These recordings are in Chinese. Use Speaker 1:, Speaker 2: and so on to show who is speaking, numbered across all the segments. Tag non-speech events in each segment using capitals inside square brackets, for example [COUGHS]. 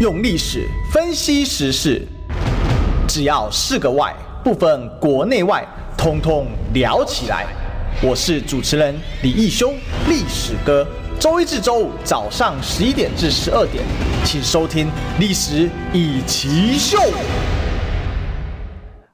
Speaker 1: 用历史分析时事，只要是个“外”，不分国内外，通通聊起来。我是主持人李义修，历史哥。周一至周五早上十一点至十二点，请收听《历史易起秀》。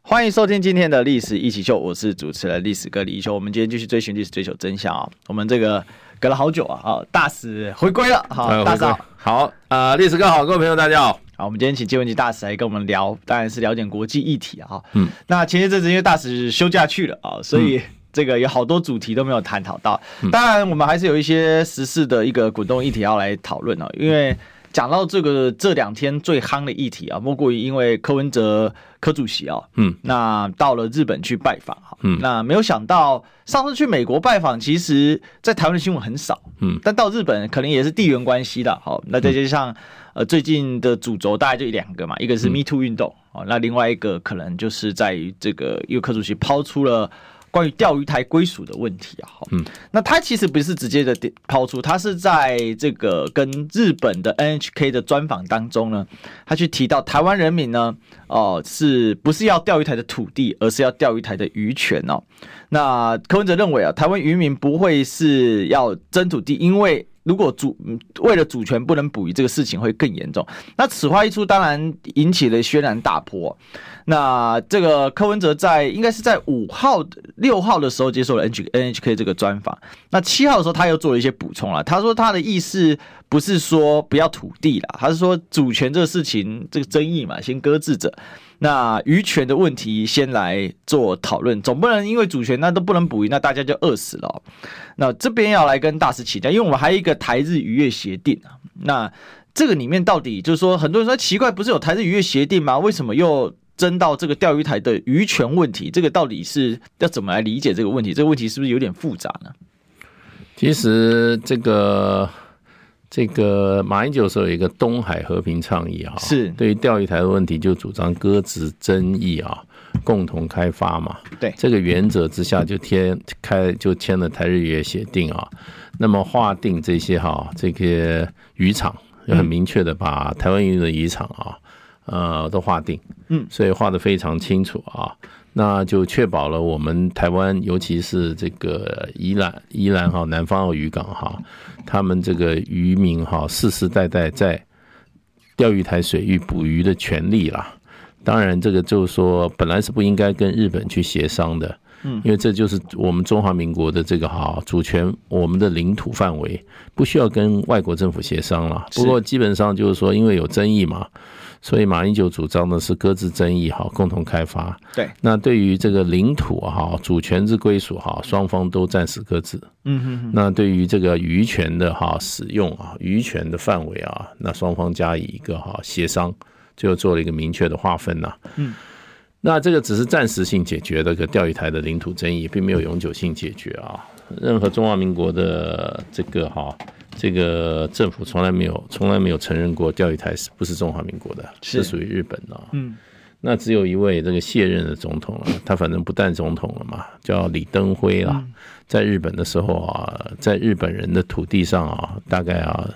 Speaker 1: 欢迎收听今天的《历史一起秀》，我是主持人历史哥李义修。我们今天继续追寻历史，追求真相啊！我们这个。隔了好久啊，好，大使回归了，好，大使好，
Speaker 2: 好，呃，历史哥好，各位朋友大家好，
Speaker 1: 好，我们今天请谢文吉大使来跟我们聊，当然是了解国际议题啊，嗯，那前一阵子因为大使休假去了啊，所以这个有好多主题都没有探讨到，当然我们还是有一些时事的一个滚动议题要来讨论啊，因为。讲到这个这两天最夯的议题啊，莫过于因为柯文哲柯主席啊，嗯，那到了日本去拜访哈，嗯，那没有想到上次去美国拜访，其实在台湾的新闻很少，嗯，但到日本可能也是地缘关系的，好，那再加上呃最近的主轴大概就两个嘛，一个是 Me Too 运动，哦，那另外一个可能就是在于这个，因为柯主席抛出了。关于钓鱼台归属的问题啊，嗯，那他其实不是直接的抛出，他是在这个跟日本的 NHK 的专访当中呢，他去提到台湾人民呢，哦，是不是要钓鱼台的土地，而是要钓鱼台的渔权哦。那柯文哲认为啊，台湾渔民不会是要争土地，因为。如果主为了主权不能捕鱼，这个事情会更严重。那此话一出，当然引起了轩然大波。那这个柯文哲在应该是在五号、六号的时候接受了 N H N H K 这个专访。那七号的时候，他又做了一些补充了。他说他的意思不是说不要土地了，他是说主权这个事情这个争议嘛，先搁置着。那渔权的问题先来做讨论，总不能因为主权那都不能捕鱼，那大家就饿死了。那这边要来跟大师请教，因为我们还有一个台日渔业协定啊。那这个里面到底就是说，很多人说奇怪，不是有台日渔业协定吗？为什么又争到这个钓鱼台的渔权问题？这个到底是要怎么来理解这个问题？这个问题是不是有点复杂呢？
Speaker 2: 其实这个。这个马英九时候有一个东海和平倡议啊，
Speaker 1: 是
Speaker 2: 对于钓鱼台的问题就主张搁置争议啊，共同开发嘛。
Speaker 1: 对
Speaker 2: 这个原则之下就签开就签了台日渔业协定啊。那么划定这些哈这些渔场，要很明确的把台湾渔的渔场啊，呃都划定，嗯，所以划得非常清楚啊。那就确保了我们台湾，尤其是这个宜兰、宜兰哈南方澳渔港哈，他们这个渔民哈世世代代在钓鱼台水域捕鱼的权利啦。当然，这个就是说本来是不应该跟日本去协商的，嗯，因为这就是我们中华民国的这个哈主权，我们的领土范围不需要跟外国政府协商了。不过基本上就是说，因为有争议嘛。所以马英九主张的是搁置争议哈，共同开发。
Speaker 1: 对，
Speaker 2: 那对于这个领土哈，主权之归属哈，双方都暂时搁置。嗯哼哼。那对于这个渔权的哈使用啊，渔权的范围啊，那双方加以一个哈协商，最后做了一个明确的划分呐。嗯。那这个只是暂时性解决这个钓鱼台的领土争议，并没有永久性解决啊。任何中华民国的这个哈。这个政府从来没有从来没有承认过钓鱼台是不是中华民国的，是属于日本的。嗯，那只有一位这个卸任的总统了，他反正不当总统了嘛，叫李登辉啦。在日本的时候啊，在日本人的土地上啊，大概啊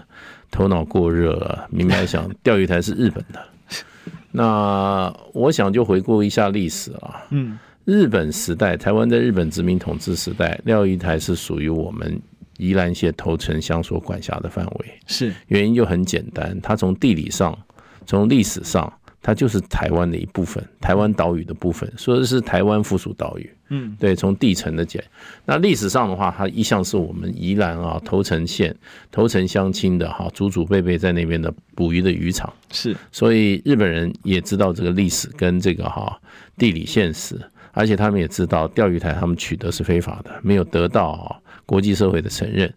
Speaker 2: 头脑过热，明白想钓鱼台是日本的。[LAUGHS] 那我想就回顾一下历史啊。嗯，日本时代，台湾在日本殖民统治时代，钓鱼台是属于我们。宜兰县头城乡所管辖的范围。
Speaker 1: 是。
Speaker 2: 原因就很简单，它从地理上、从历史上，它就是台湾的一部分，台湾岛屿的部分，说的是台湾附属岛屿。嗯，对，从地层的解，那历史上的话，它一向是我们宜兰啊头城县头城乡亲的哈祖祖辈辈在那边的捕鱼的渔场。
Speaker 1: 是，
Speaker 2: 所以日本人也知道这个历史跟这个哈地理现实，而且他们也知道钓鱼台他们取得是非法的，没有得到啊。国际社会的承认，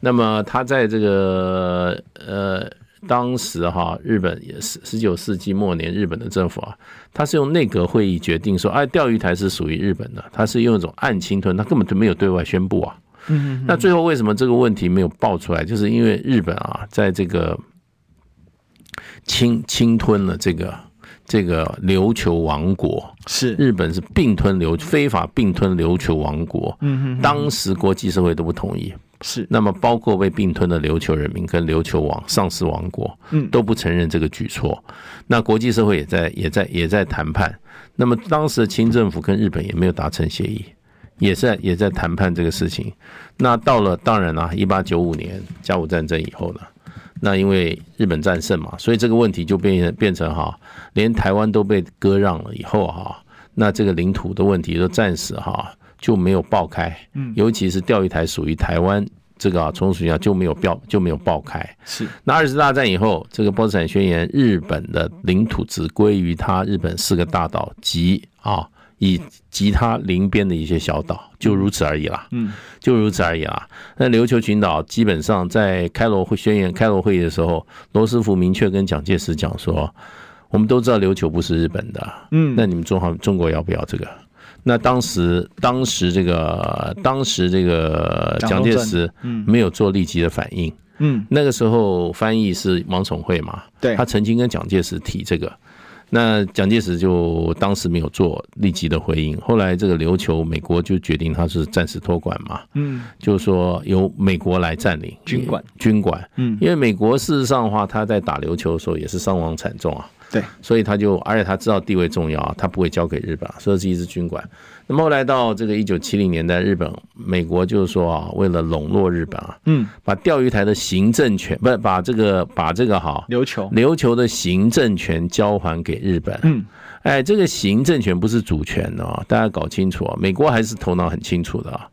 Speaker 2: 那么他在这个呃当时哈，日本也是十九世纪末年，日本的政府啊，他是用内阁会议决定说，哎，钓鱼台是属于日本的，他是用一种暗侵吞，他根本就没有对外宣布啊。嗯，那最后为什么这个问题没有爆出来？就是因为日本啊，在这个侵侵吞了这个。这个琉球王国
Speaker 1: 是
Speaker 2: 日本是并吞琉非法并吞琉球王国，嗯哼，当时国际社会都不同意，
Speaker 1: 是，
Speaker 2: 那么包括被并吞的琉球人民跟琉球王上市王国，嗯，都不承认这个举措。那国际社会也在也在也在谈判。那么当时的清政府跟日本也没有达成协议，也在也在谈判这个事情。那到了当然啦，一八九五年甲午战争以后呢，那因为日本战胜嘛，所以这个问题就变成变成哈，连台湾都被割让了以后哈，那这个领土的问题就暂时哈。就没有爆开，嗯，尤其是钓鱼台属于台湾这个啊，从属下就没有爆就没有爆开。
Speaker 1: 是，
Speaker 2: 那二次大战以后，这个波茨坦宣言，日本的领土只归于它日本四个大岛及啊以及它邻边的一些小岛，就如此而已啦。嗯，就如此而已啦。那琉球群岛基本上在开罗会宣言开罗会议的时候，罗斯福明确跟蒋介石讲说，我们都知道琉球不是日本的，嗯，那你们中华中国要不要这个？那当时，当时这个，当时这个蒋介石没有做立即的反应。嗯，那个时候翻译是王宠惠嘛，对，他曾经跟蒋介石提这个，那蒋介石就当时没有做立即的回应。后来这个琉球，美国就决定他是暂时托管嘛，嗯，就是说由美国来占领
Speaker 1: 军管，
Speaker 2: 军管，嗯，因为美国事实上的话，他在打琉球的时候也是伤亡惨重啊。
Speaker 1: 对，
Speaker 2: 所以他就，而且他知道地位重要，他不会交给日本，所以是一支军管。那么后来到这个一九七零年代，日本、美国就是说啊，为了笼络日本啊，嗯，把钓鱼台的行政权，不是把这个把这个哈
Speaker 1: 琉球。
Speaker 2: 琉球的行政权交还给日本，嗯，哎，这个行政权不是主权哦，大家搞清楚啊，美国还是头脑很清楚的啊，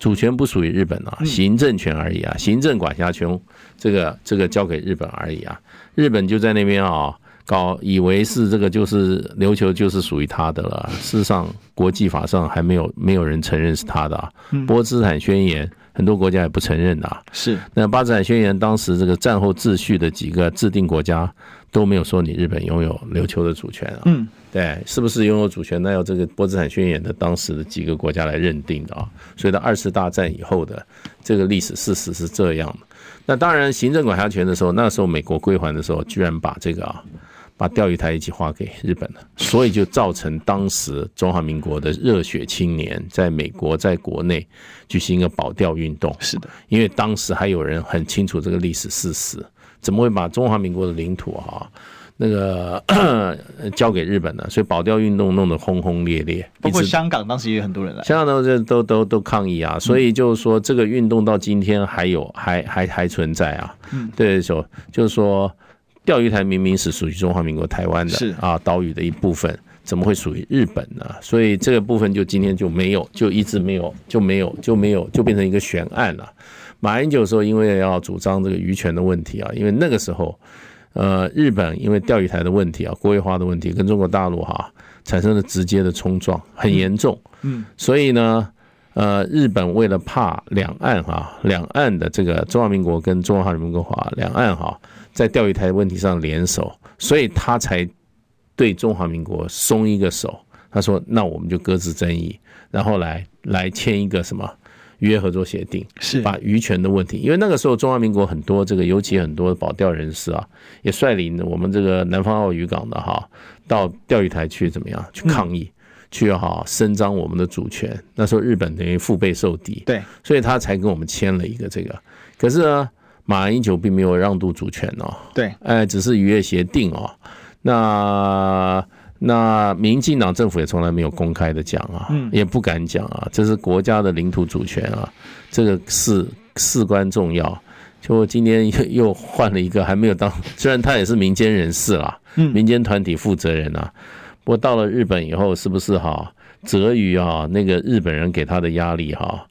Speaker 2: 主权不属于日本啊，行政权而已啊，行政管辖权这个这个交给日本而已啊，日本就在那边啊。搞以为是这个就是琉球就是属于他的了，事实上国际法上还没有没有人承认是他的啊。波茨坦宣言很多国家也不承认的啊。是那波茨坦宣言当时这个战后秩序的几个制定国家都没有说你日本拥有琉球的主权啊。嗯，对，是不是拥有主权？那要这个波茨坦宣言的当时的几个国家来认定的啊。所以到二次大战以后的这个历史事实是这样的。那当然行政管辖权的时候，那时候美国归还的时候，居然把这个啊。把钓鱼台一起划给日本了，所以就造成当时中华民国的热血青年在美国在国内举行一个保钓运动。是的，因为当时还有人很清楚这个历史事实，怎么会把中华民国的领土哈那个 [COUGHS] 交给日本呢？所以保钓运动弄得轰轰烈烈，
Speaker 1: 包括香港当时也有很多人来，
Speaker 2: 香港都都都都抗议啊。所以就是说这个运动到今天还有还还还存在啊。嗯，对，就就是说。钓鱼台明明是属于中华民国台湾的，是啊，岛屿的一部分，怎么会属于日本呢？所以这个部分就今天就没有，就一直没有，就没有，就没有，就变成一个悬案了。马英九说，因为要主张这个渔权的问题啊，因为那个时候，呃，日本因为钓鱼台的问题啊，国有化的问题，跟中国大陆哈产生了直接的冲撞，很严重。嗯，所以呢，呃，日本为了怕两岸哈，两岸的这个中华民国跟中华人民共和国两岸哈。在钓鱼台问题上联手，所以他才对中华民国松一个手。他说：“那我们就搁置争议，然后来来签一个什么渔业合作协定，是把渔权的问题。因为那个时候中华民国很多这个，尤其很多保钓人士啊，也率领我们这个南方澳渔港的哈，到钓鱼台去怎么样去抗议，去哈伸张我们的主权。那时候日本等于腹背受敌，对，所以他才跟我们签了一个这个。可是呢。”马英九并没有让渡主权哦，对，哎，只是渔业协定哦。那那民进党政府也从来没有公开的讲啊，也不敢讲啊，这是国家的领土主权啊，这个事事关重要。就今天又又换了一个，还没有当，[LAUGHS] 虽然他也是民间人士啦，民间团体负责人啊，不过到了日本以后，是不是哈，泽于啊那个日本人给他的压力哈？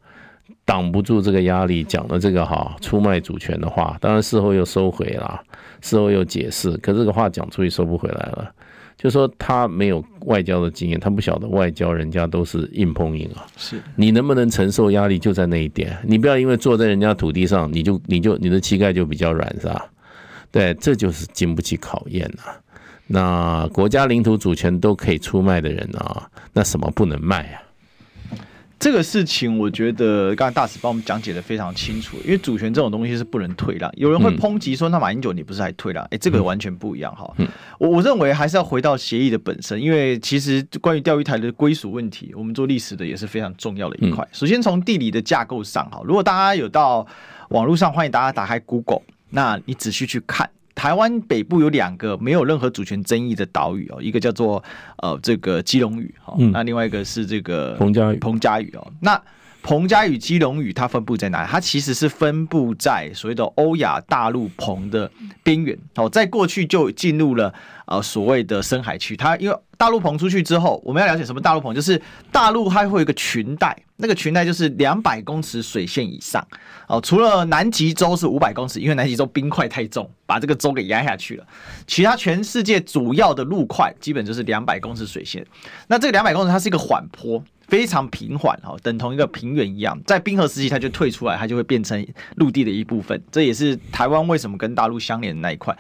Speaker 2: 挡不住这个压力，讲了这个哈出卖主权的话，当然事后又收回了，事后又解释，可这个话讲出去收不回来了。就说他没有外交的经验，他不晓得外交人家都是硬碰硬啊。是你能不能承受压力，就在那一点。你不要因为坐在人家土地上，你就你就你的膝盖就比较软，是吧？对，这就是经不起考验呐。那国家领土主权都可以出卖的人啊，那什么不能卖啊？
Speaker 1: 这个事情，我觉得刚才大使帮我们讲解的非常清楚。因为主权这种东西是不能退让。有人会抨击说，那马英九你不是还退让？哎、嗯，这个完全不一样哈。我我认为还是要回到协议的本身，因为其实关于钓鱼台的归属问题，我们做历史的也是非常重要的一块。首先从地理的架构上哈，如果大家有到网络上，欢迎大家打开 Google，那你仔细去看。台湾北部有两个没有任何主权争议的岛屿哦，一个叫做呃这个基隆屿哈，那另外一个是这个
Speaker 2: 彭佳屿
Speaker 1: 彭佳屿哦。那彭佳屿、基隆屿它分布在哪里？它其实是分布在所谓的欧亚大陆棚的边缘哦，在过去就进入了呃所谓的深海区。它因为大陆棚出去之后，我们要了解什么大陆棚，就是大陆还会有一个裙带。那个裙带就是两百公尺水线以上哦，除了南极洲是五百公尺，因为南极洲冰块太重，把这个洲给压下去了。其他全世界主要的陆块基本就是两百公尺水线。那这个两百公尺它是一个缓坡。非常平缓哈，等同一个平原一样，在冰河时期它就退出来，它就会变成陆地的一部分。这也是台湾为什么跟大陆相连的那一块。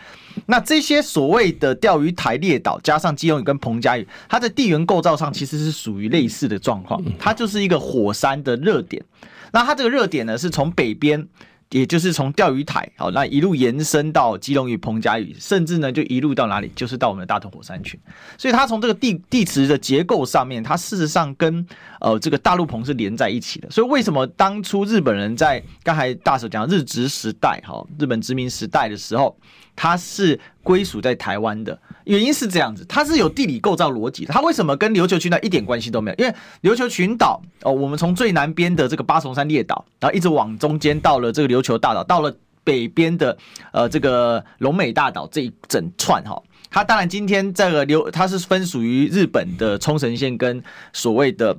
Speaker 1: 那这些所谓的钓鱼台列岛，加上基隆屿跟彭佳屿，它的地缘构造上其实是属于类似的状况，它就是一个火山的热点。那它这个热点呢，是从北边。也就是从钓鱼台，好，那一路延伸到基隆与、彭佳屿，甚至呢就一路到哪里，就是到我们的大同火山群。所以它从这个地地磁的结构上面，它事实上跟呃这个大陆棚是连在一起的。所以为什么当初日本人在刚才大手讲日直时代，哈，日本殖民时代的时候，它是归属在台湾的？原因是这样子，它是有地理构造逻辑。它为什么跟琉球群岛一点关系都没有？因为琉球群岛哦，我们从最南边的这个八重山列岛，然后一直往中间到了这个琉球大岛，到了北边的呃这个龙美大岛这一整串哈，它当然今天这个琉它是分属于日本的冲绳县跟所谓的。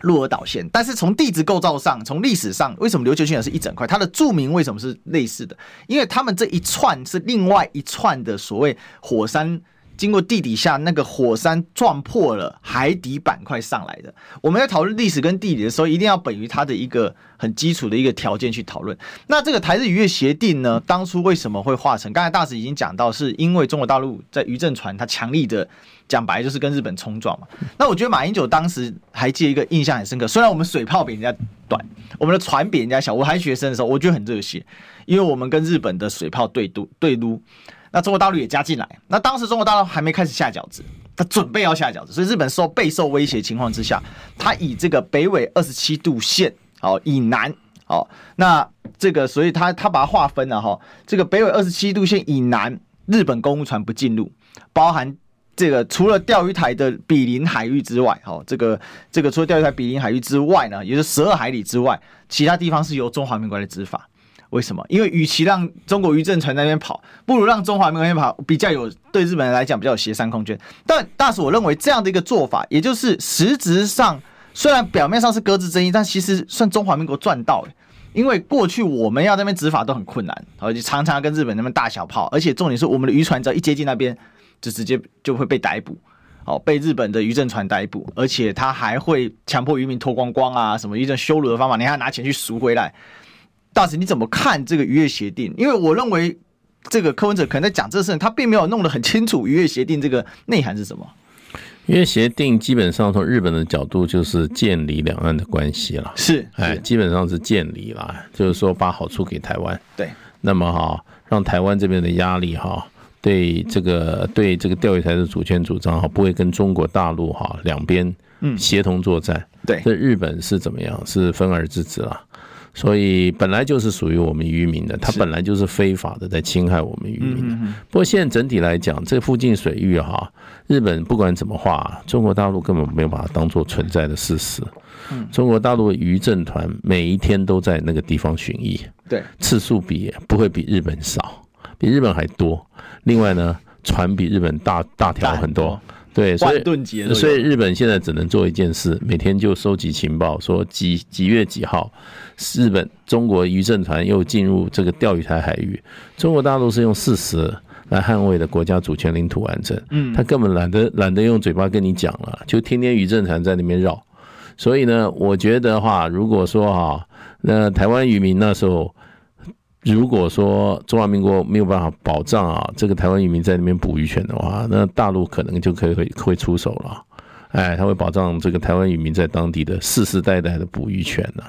Speaker 1: 鹿儿岛县，但是从地质构造上，从历史上，为什么琉球群岛是一整块？它的著名为什么是类似的？因为他们这一串是另外一串的所谓火山。经过地底下那个火山撞破了海底板块上来的。我们在讨论历史跟地理的时候，一定要本于它的一个很基础的一个条件去讨论。那这个台日渔业协定呢，当初为什么会化成？刚才大使已经讲到，是因为中国大陆在渔政船，它强力的讲白就是跟日本冲撞嘛。那我觉得马英九当时还记得一个印象很深刻，虽然我们水炮比人家短，我们的船比人家小，我还学生的时候，我觉得很热血，因为我们跟日本的水炮对赌对撸。[LAUGHS] 那中国大陆也加进来，那当时中国大陆还没开始下饺子，他准备要下饺子，所以日本受备受威胁情况之下，他以这个北纬二十七度线哦以南哦，那这个所以他他把它划分了哈，这个北纬二十七度线以南，日本公务船不进入，包含这个除了钓鱼台的毗邻海域之外，哦，这个这个除了钓鱼台毗邻海域之外呢，也就是十二海里之外，其他地方是由中华民国来执法。为什么？因为与其让中国渔政船那边跑，不如让中华民国那边跑，比较有对日本人来讲比较有协商空间。但大使我认为这样的一个做法，也就是实质上虽然表面上是搁置争议，但其实算中华民国赚到。因为过去我们要那边执法都很困难，而且常常跟日本那边大小炮，而且重点是我们的渔船只要一接近那边，就直接就会被逮捕，哦，被日本的渔政船逮捕，而且他还会强迫渔民脱光光啊，什么一种羞辱的方法，你还要拿钱去赎回来。大使，你怎么看这个渔业协定？因为我认为这个柯文哲可能在讲这事，他并没有弄得很清楚渔业协定这个内涵是什么。
Speaker 2: 渔业协定基本上从日本的角度就是建立两岸的关系了，
Speaker 1: 是
Speaker 2: 哎，基本上是建立了，就是说把好处给台湾。
Speaker 1: 对，
Speaker 2: 那么哈，让台湾这边的压力哈，对这个对这个钓鱼台的主权主张哈，不会跟中国大陆哈两边嗯协同作战。
Speaker 1: 对，
Speaker 2: 这日本是怎么样？是分而治之了。所以本来就是属于我们渔民的，它本来就是非法的，在侵害我们渔民的。不过现在整体来讲，这附近水域哈，日本不管怎么画，中国大陆根本没有把它当做存在的事实。中国大陆的渔政团每一天都在那个地方巡弋，对，次数比不会比日本少，比日本还多。另外呢，船比日本大大条很多。对，所以所以日本现在只能做一件事，每天就收集情报，说几几月几号，日本中国渔政船又进入这个钓鱼台海域，中国大陆是用事实来捍卫的国家主权领土完整，嗯，他根本懒得懒得用嘴巴跟你讲了，就天天渔政船在那边绕，所以呢，我觉得话，如果说哈，那台湾渔民那时候。如果说中华民国没有办法保障啊，这个台湾渔民在那边捕鱼权的话，那大陆可能就可以会会出手了。哎，他会保障这个台湾渔民在当地的世世代代的捕鱼权呐。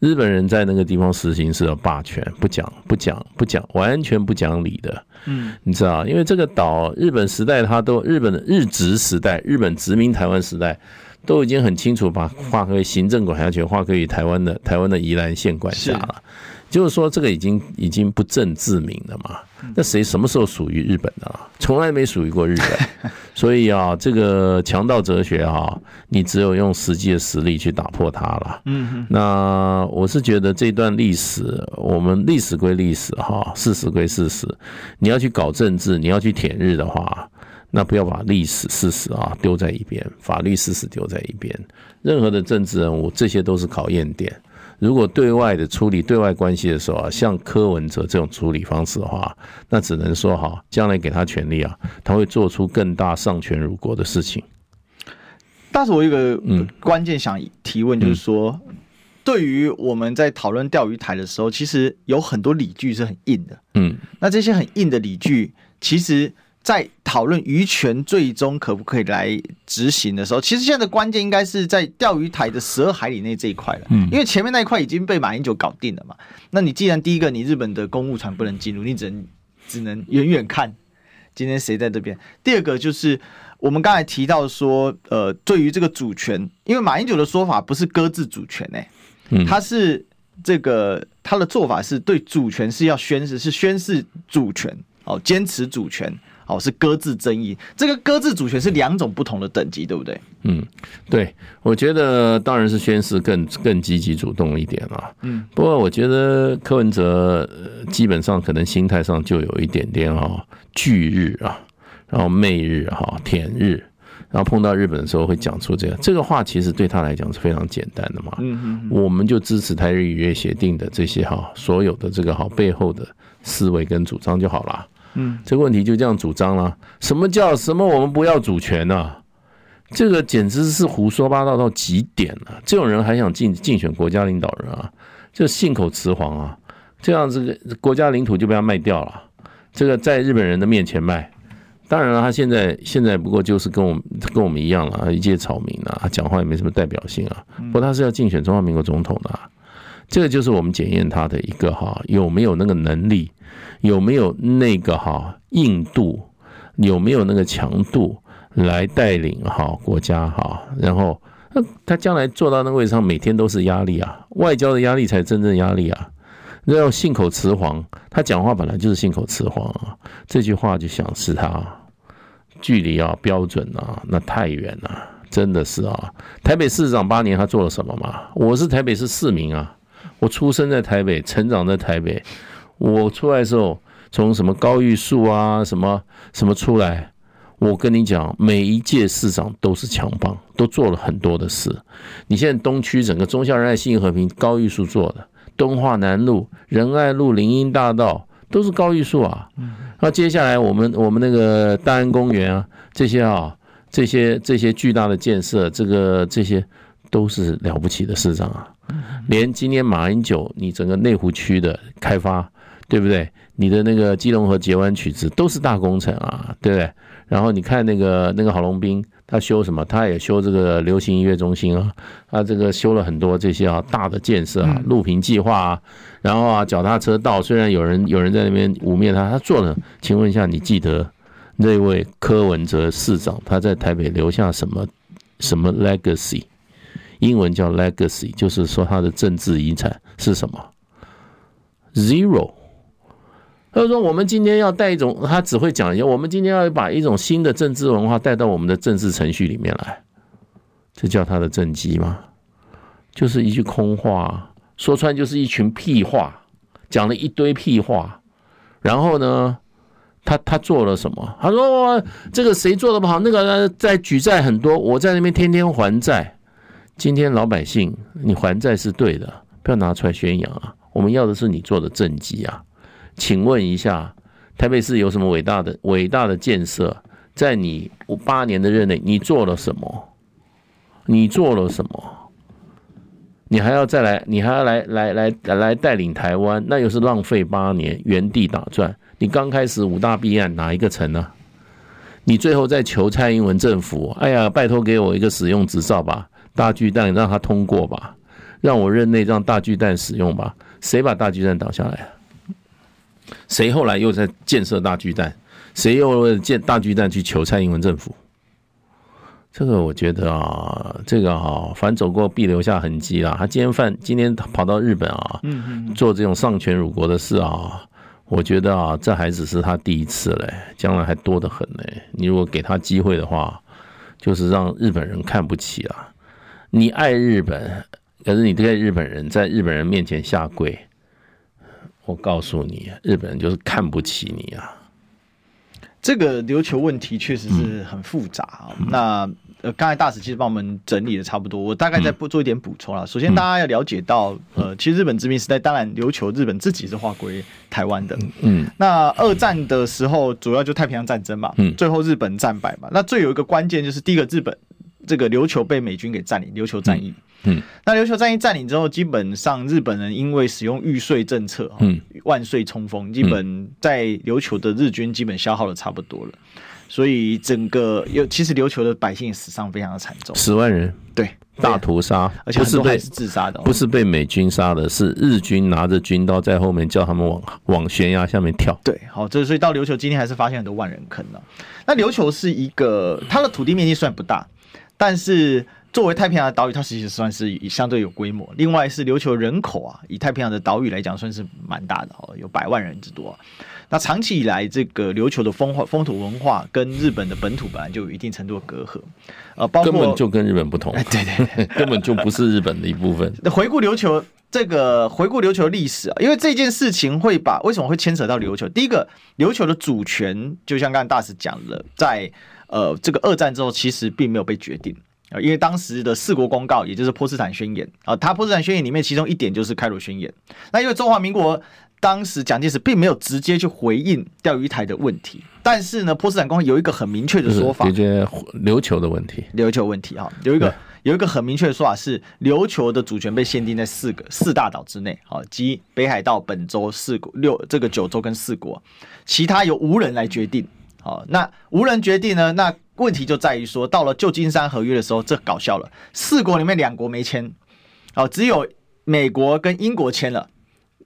Speaker 2: 日本人在那个地方实行是霸权，不讲不讲不讲，完全不讲理的。嗯，你知道，因为这个岛，日本时代他都日本的日殖时代，日本殖民台湾时代，都已经很清楚把划归行政管辖权划归于台湾的台湾的宜兰县管辖了。就是说，这个已经已经不证自明了嘛？那谁什么时候属于日本的？从来没属于过日本。[LAUGHS] 所以啊，这个强盗哲学啊，你只有用实际的实力去打破它了。嗯，那我是觉得这段历史，我们历史归历史哈，事实归事实。你要去搞政治，你要去舔日的话，那不要把历史事实啊丢在一边，法律事实丢在一边。任何的政治人物，这些都是考验点。如果对外的处理对外关系的时候啊，像柯文哲这种处理方式的话，那只能说哈，将来给他权力啊，他会做出更大丧权辱国的事情。
Speaker 1: 但是我有一个关键想提问，就是说，嗯、对于我们在讨论钓鱼台的时候，其实有很多理据是很硬的。嗯，那这些很硬的理据，其实。在讨论渔权最终可不可以来执行的时候，其实现在的关键应该是在钓鱼台的十二海里内这一块了。嗯，因为前面那一块已经被马英九搞定了嘛。那你既然第一个，你日本的公务船不能进入，你只能只能远远看今天谁在这边。第二个就是我们刚才提到说，呃，对于这个主权，因为马英九的说法不是搁置主权、欸，哎，他是这个他的做法是对主权是要宣誓，是宣誓主权哦，坚持主权。哦，是搁置争议，这个搁置主权是两种不同的等级，对不对？
Speaker 2: 嗯，对，我觉得当然是宣誓更更积极主动一点了。嗯，不过我觉得柯文哲基本上可能心态上就有一点点哈惧日啊，然后媚日哈舔日，然后碰到日本的时候会讲出这个这个话，其实对他来讲是非常简单的嘛。嗯嗯，我们就支持台日渔业协定的这些哈所有的这个哈背后的思维跟主张就好了。嗯，这个问题就这样主张了。什么叫什么？我们不要主权呢？这个简直是胡说八道到极点了。这种人还想竞竞选国家领导人啊？就信口雌黄啊！这样子国家领土就被他卖掉了。这个在日本人的面前卖，当然了，他现在现在不过就是跟我们跟我们一样了，一介草民啊，他讲话也没什么代表性啊。不过他是要竞选中华民国总统的啊。这个就是我们检验他的一个哈，有没有那个能力，有没有那个哈硬度，有没有那个强度来带领哈国家哈，然后他将来坐到那个位置上，每天都是压力啊，外交的压力才真正压力啊。要信口雌黄，他讲话本来就是信口雌黄啊，这句话就想是他距离啊标准啊那太远了，真的是啊。台北市长八年他做了什么嘛？我是台北市市民啊。我出生在台北，成长在台北。我出来的时候，从什么高玉树啊，什么什么出来，我跟你讲，每一届市长都是强棒，都做了很多的事。你现在东区整个忠孝仁爱信义和平，高玉树做的；东化南路、仁爱路、林荫大道都是高玉树啊。那接下来我们我们那个大安公园啊，这些啊，这些这些巨大的建设，这个这些都是了不起的市长啊。连今年马英九，你整个内湖区的开发，对不对？你的那个基隆河截弯取直都是大工程啊，对不对？然后你看那个那个郝龙斌，他修什么？他也修这个流行音乐中心啊，他这个修了很多这些啊大的建设啊，路平计划啊，然后啊脚踏车道，虽然有人有人在那边污蔑他，他做了。请问一下，你记得那位柯文哲市长他在台北留下什么什么 legacy？英文叫 legacy，就是说他的政治遗产是什么？Zero。他说我们今天要带一种，他只会讲一下，我们今天要把一种新的政治文化带到我们的政治程序里面来，这叫他的政绩吗？就是一句空话，说穿就是一群屁话，讲了一堆屁话。然后呢，他他做了什么？他说这个谁做的不好？那个在举债很多，我在那边天天还债。今天老百姓，你还债是对的，不要拿出来宣扬啊！我们要的是你做的政绩啊！请问一下，台北市有什么伟大的伟大的建设？在你八年的任内，你做了什么？你做了什么？你还要再来？你还要来来来来带领台湾？那又是浪费八年，原地打转。你刚开始五大弊案哪一个成呢？你最后再求蔡英文政府，哎呀，拜托给我一个使用执照吧，大巨蛋让他通过吧，让我任内让大巨蛋使用吧。谁把大巨蛋倒下来？谁后来又在建设大巨蛋？谁又为建大巨蛋去求蔡英文政府？这个我觉得啊，这个啊，凡走过必留下痕迹啦。他今天犯，今天跑到日本啊，做这种丧权辱国的事啊，我觉得啊，这还只是他第一次嘞，将来还多得很嘞。你如果给他机会的话，就是让日本人看不起啊。你爱日本，可是你对日本人在日本人面前下跪，我告诉你，日本人就是看不起你啊。
Speaker 1: 这个琉球问题确实是很复杂啊。那呃，刚才大使其实帮我们整理的差不多，我大概再不做一点补充了。首先，大家要了解到，呃，其实日本殖民时代，当然琉球日本自己是划归台湾的。嗯。那二战的时候，主要就太平洋战争嘛。嗯。最后日本战败嘛。那最有一个关键就是，第一个日本这个琉球被美军给占领，琉球战役。嗯。那琉球战役占领之后，基本上日本人因为使用玉税政策，嗯，万岁冲锋，基本在琉球的日军基本消耗的差不多了。所以整个有其实琉球的百姓死伤非常的惨重，
Speaker 2: 十万人，
Speaker 1: 对，
Speaker 2: 大屠杀，
Speaker 1: 而且很多还是自杀的，
Speaker 2: 不是被美军杀的，是日军拿着军刀在后面叫他们往往悬崖下面跳。
Speaker 1: 对，好，这所以到琉球今天还是发现很多万人坑呢。那琉球是一个它的土地面积虽然不大，但是作为太平洋的岛屿，它其实算是相对有规模。另外是琉球人口啊，以太平洋的岛屿来讲，算是蛮大的哦，有百万人之多。那长期以来，这个琉球的风化风土文化跟日本的本土本来就有一定程度的隔阂，呃，包括
Speaker 2: 根本就跟日本不同，[LAUGHS]
Speaker 1: 对对，对，
Speaker 2: 根本就不是日本的一部分。
Speaker 1: 回顾琉球这个回顾琉球历史啊，因为这件事情会把为什么会牵扯到琉球？第一个，琉球的主权就像刚才大使讲了，在呃这个二战之后，其实并没有被决定啊，因为当时的四国公告，也就是波茨坦宣言啊，它波茨坦宣言里面其中一点就是开罗宣言。那因为中华民国。当时蒋介石并没有直接去回应钓鱼台的问题，但是呢，波茨坦公有一个很明确的说法，
Speaker 2: 解决琉球的问题，
Speaker 1: 琉球问题哈，有一个有一个很明确的说法是，琉球的主权被限定在四个四大岛之内，好，即北海道、本州四国六这个九州跟四国，其他由无人来决定。好，那无人决定呢？那问题就在于说，到了旧金山合约的时候，这搞笑了，四国里面两国没签，好，只有美国跟英国签了。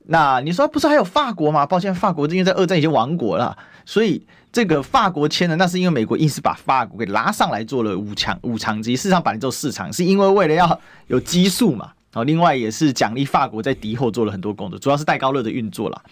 Speaker 1: 那你说不是还有法国吗？抱歉，法国因为在二战已经亡国了，所以这个法国签的，那是因为美国硬是把法国给拉上来做了五强五强级，事实上本来就四强，是因为为了要有基数嘛。好，另外也是奖励法国在敌后做了很多工作，主要是戴高乐的运作了。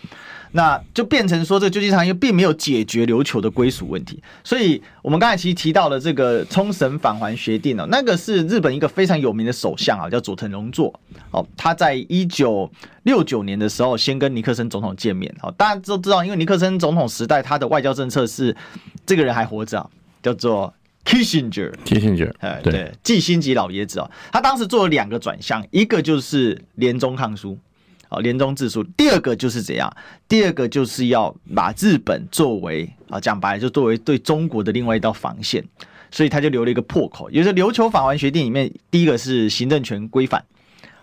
Speaker 1: 那就变成说，这个旧金山又并没有解决琉球的归属问题。所以我们刚才其实提到了这个冲绳返还协定哦，那个是日本一个非常有名的首相啊，叫佐藤荣作。哦，他在一九六九年的时候先跟尼克森总统见面。好，大家都知道，因为尼克森总统时代他的外交政策是这个人还活着啊，叫做。Kissinger，Kissinger，哎，对，季辛吉老爷子哦，他当时做了两个转向，一个就是联中抗苏，哦，联中治苏，第二个就是怎样？第二个就是要把日本作为啊，讲白了就作为对中国的另外一道防线，所以他就留了一个破口，也就是琉球返还协定里面，第一个是行政权规范，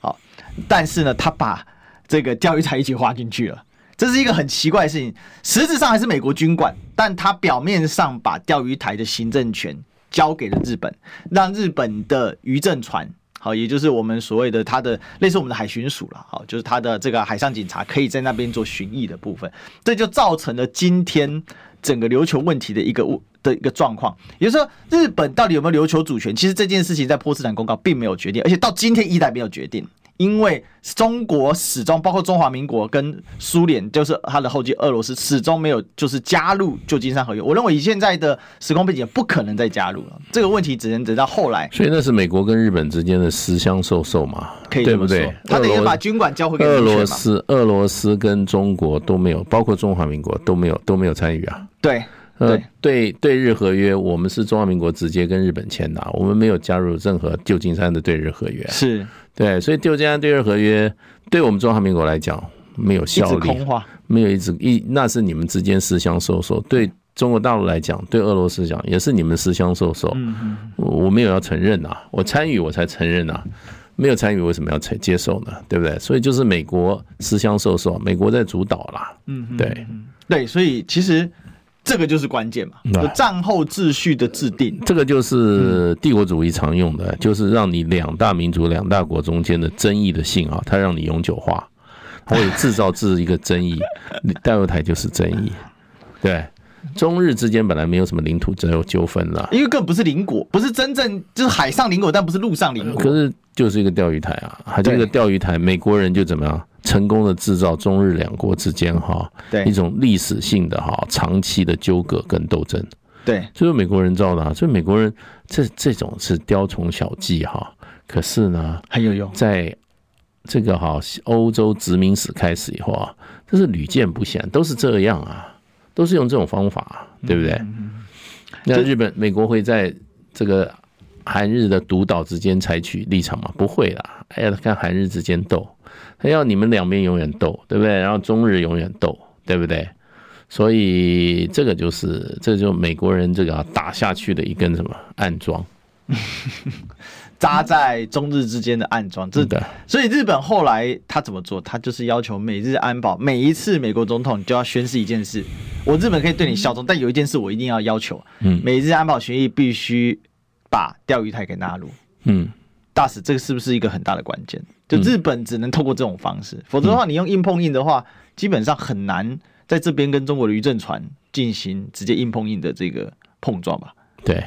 Speaker 1: 好，但是呢，他把这个钓鱼台一起划进去了，这是一个很奇怪的事情，实质上还是美国军管，但他表面上把钓鱼台的行政权。交给了日本，让日本的渔政船，好，也就是我们所谓的它的类似我们的海巡署了，好，就是它的这个海上警察可以在那边做巡弋的部分，这就造成了今天整个琉球问题的一个的一个状况。也就是说，日本到底有没有琉球主权？其实这件事情在波茨坦公告并没有决定，而且到今天依然没有决定。因为中国始终包括中华民国跟苏联，就是他的后继俄罗斯，始终没有就是加入旧金山合约。我认为以现在的时空背景，不可能再加入了。这个问题只能等到后来。
Speaker 2: 所以那是美国跟日本之间的私相授受嘛？
Speaker 1: 可以对不对？他等于把军管交回给俄
Speaker 2: 罗斯，俄罗斯跟中国都没有，包括中华民国都没有都没有参与啊。
Speaker 1: 对。
Speaker 2: 呃，对对日合约，我们是中华民国直接跟日本签的，我们没有加入任何旧金山的对日合约。
Speaker 1: 是，
Speaker 2: 对，所以旧金山对日合约对我们中华民国来讲没有效力，没有一直一，那是你们之间私相授受。对中国大陆来讲，对俄罗斯讲也是你们私相授受。嗯嗯，我没有要承认呐，我参与我才承认呐，没有参与为什么要承接受呢？对不对？所以就是美国私相授受，美国在主导啦。嗯，对
Speaker 1: 对，所以其实。这个就是关键嘛，战后秩序的制定，
Speaker 2: 这个就是帝国主义常用的，就是让你两大民族、两大国中间的争议的性啊，它让你永久化，它会制造制一个争议，[LAUGHS] 钓鱼台就是争议，对。中日之间本来没有什么领土争有纠纷了，
Speaker 1: 因为更不是邻国，不是真正就是海上邻国，但不是陆上邻国。
Speaker 2: 可是就是一个钓鱼台啊，还这个钓鱼台，美国人就怎么样成功的制造中日两国之间哈，对一种历史性的哈长期的纠葛跟斗争。
Speaker 1: 对，
Speaker 2: 所以美国人造的啊，所以美国人这这种是雕虫小技哈，可是呢
Speaker 1: 很有用，在
Speaker 2: 这个哈欧洲殖民史开始以后啊，这是屡见不鲜，都是这样啊。都是用这种方法，对不对？那日本、美国会在这个韩日的独岛之间采取立场吗？不会啦，哎呀，看韩日之间斗，他要你们两边永远斗，对不对？然后中日永远斗，对不对？所以这个就是，这就美国人这个打下去的一根什么暗桩。[LAUGHS]
Speaker 1: 扎在中日之间的暗桩，这的。所以日本后来他怎么做？他就是要求美日安保，每一次美国总统就要宣誓一件事：我日本可以对你效忠，但有一件事我一定要要求，嗯，美日安保协议必须把钓鱼台给纳入。嗯，大使，这个是不是一个很大的关键？就日本只能透过这种方式，否则的话，你用硬碰硬的话，基本上很难在这边跟中国的渔政船进行直接硬碰硬的这个碰撞吧？
Speaker 2: 对。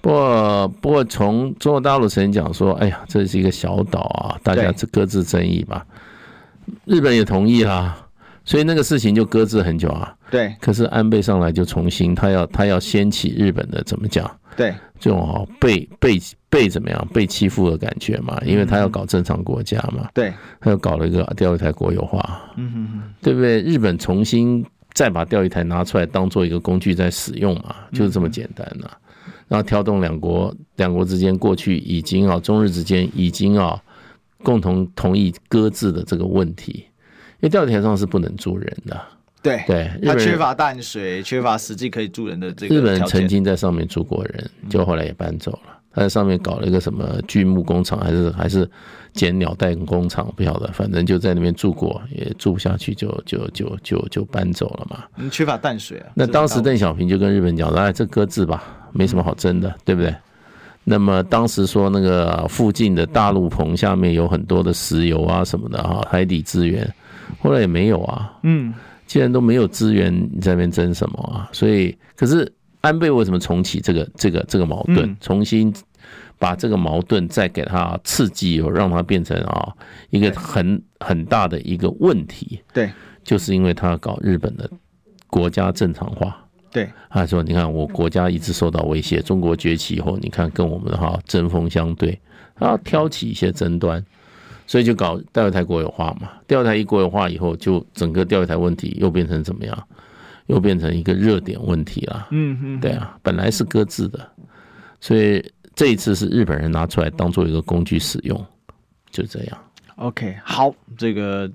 Speaker 2: 不过，不过从中国大陆曾经讲说，哎呀，这是一个小岛啊，大家这各自争议吧。日本也同意啦，所以那个事情就搁置很久啊。
Speaker 1: 对。
Speaker 2: 可是安倍上来就重新，他要他要掀起日本的怎么讲？
Speaker 1: 对。
Speaker 2: 这种哦被被被怎么样被欺负的感觉嘛，因为他要搞正常国家嘛。
Speaker 1: 对。
Speaker 2: 他又搞了一个钓鱼台国有化。嗯哼哼。对不对？日本重新再把钓鱼台拿出来当做一个工具在使用嘛，就是这么简单呐。然后挑动两国，两国之间过去已经啊，中日之间已经啊，共同同意搁置的这个问题，因为钓鱼台上是不能住人的，
Speaker 1: 对
Speaker 2: 对，
Speaker 1: 它缺乏淡水，缺乏实际可以住人的这个。
Speaker 2: 日本人曾经在上面住过人，就后来也搬走了。他在上面搞了一个什么锯木工厂，还是还是捡鸟蛋工厂，不晓得，反正就在那边住过，也住不下去就，就就就就就搬走了嘛。
Speaker 1: 你，缺乏淡水啊。
Speaker 2: 那当时邓小平就跟日本讲：“哎，这搁置吧。”没什么好争的，对不对？那么当时说那个附近的大陆棚下面有很多的石油啊什么的哈，海底资源，后来也没有啊。嗯，既然都没有资源，你在那边争什么啊？所以，可是安倍为什么重启这个这个这个矛盾，重新把这个矛盾再给他刺激，有让它变成啊一个很很大的一个问题。
Speaker 1: 对，
Speaker 2: 就是因为他搞日本的国家正常化。
Speaker 1: 对，
Speaker 2: 他说：“你看，我国家一直受到威胁，中国崛起以后，你看跟我们哈针锋相对，他要挑起一些争端，所以就搞钓鱼台国有化嘛。钓鱼台一国有化以后，就整个钓鱼台问题又变成怎么样？又变成一个热点问题了。嗯嗯，对啊，本来是搁置的，所以这一次是日本人拿出来当做一个工具使用，就这样。
Speaker 1: OK，好，这个。”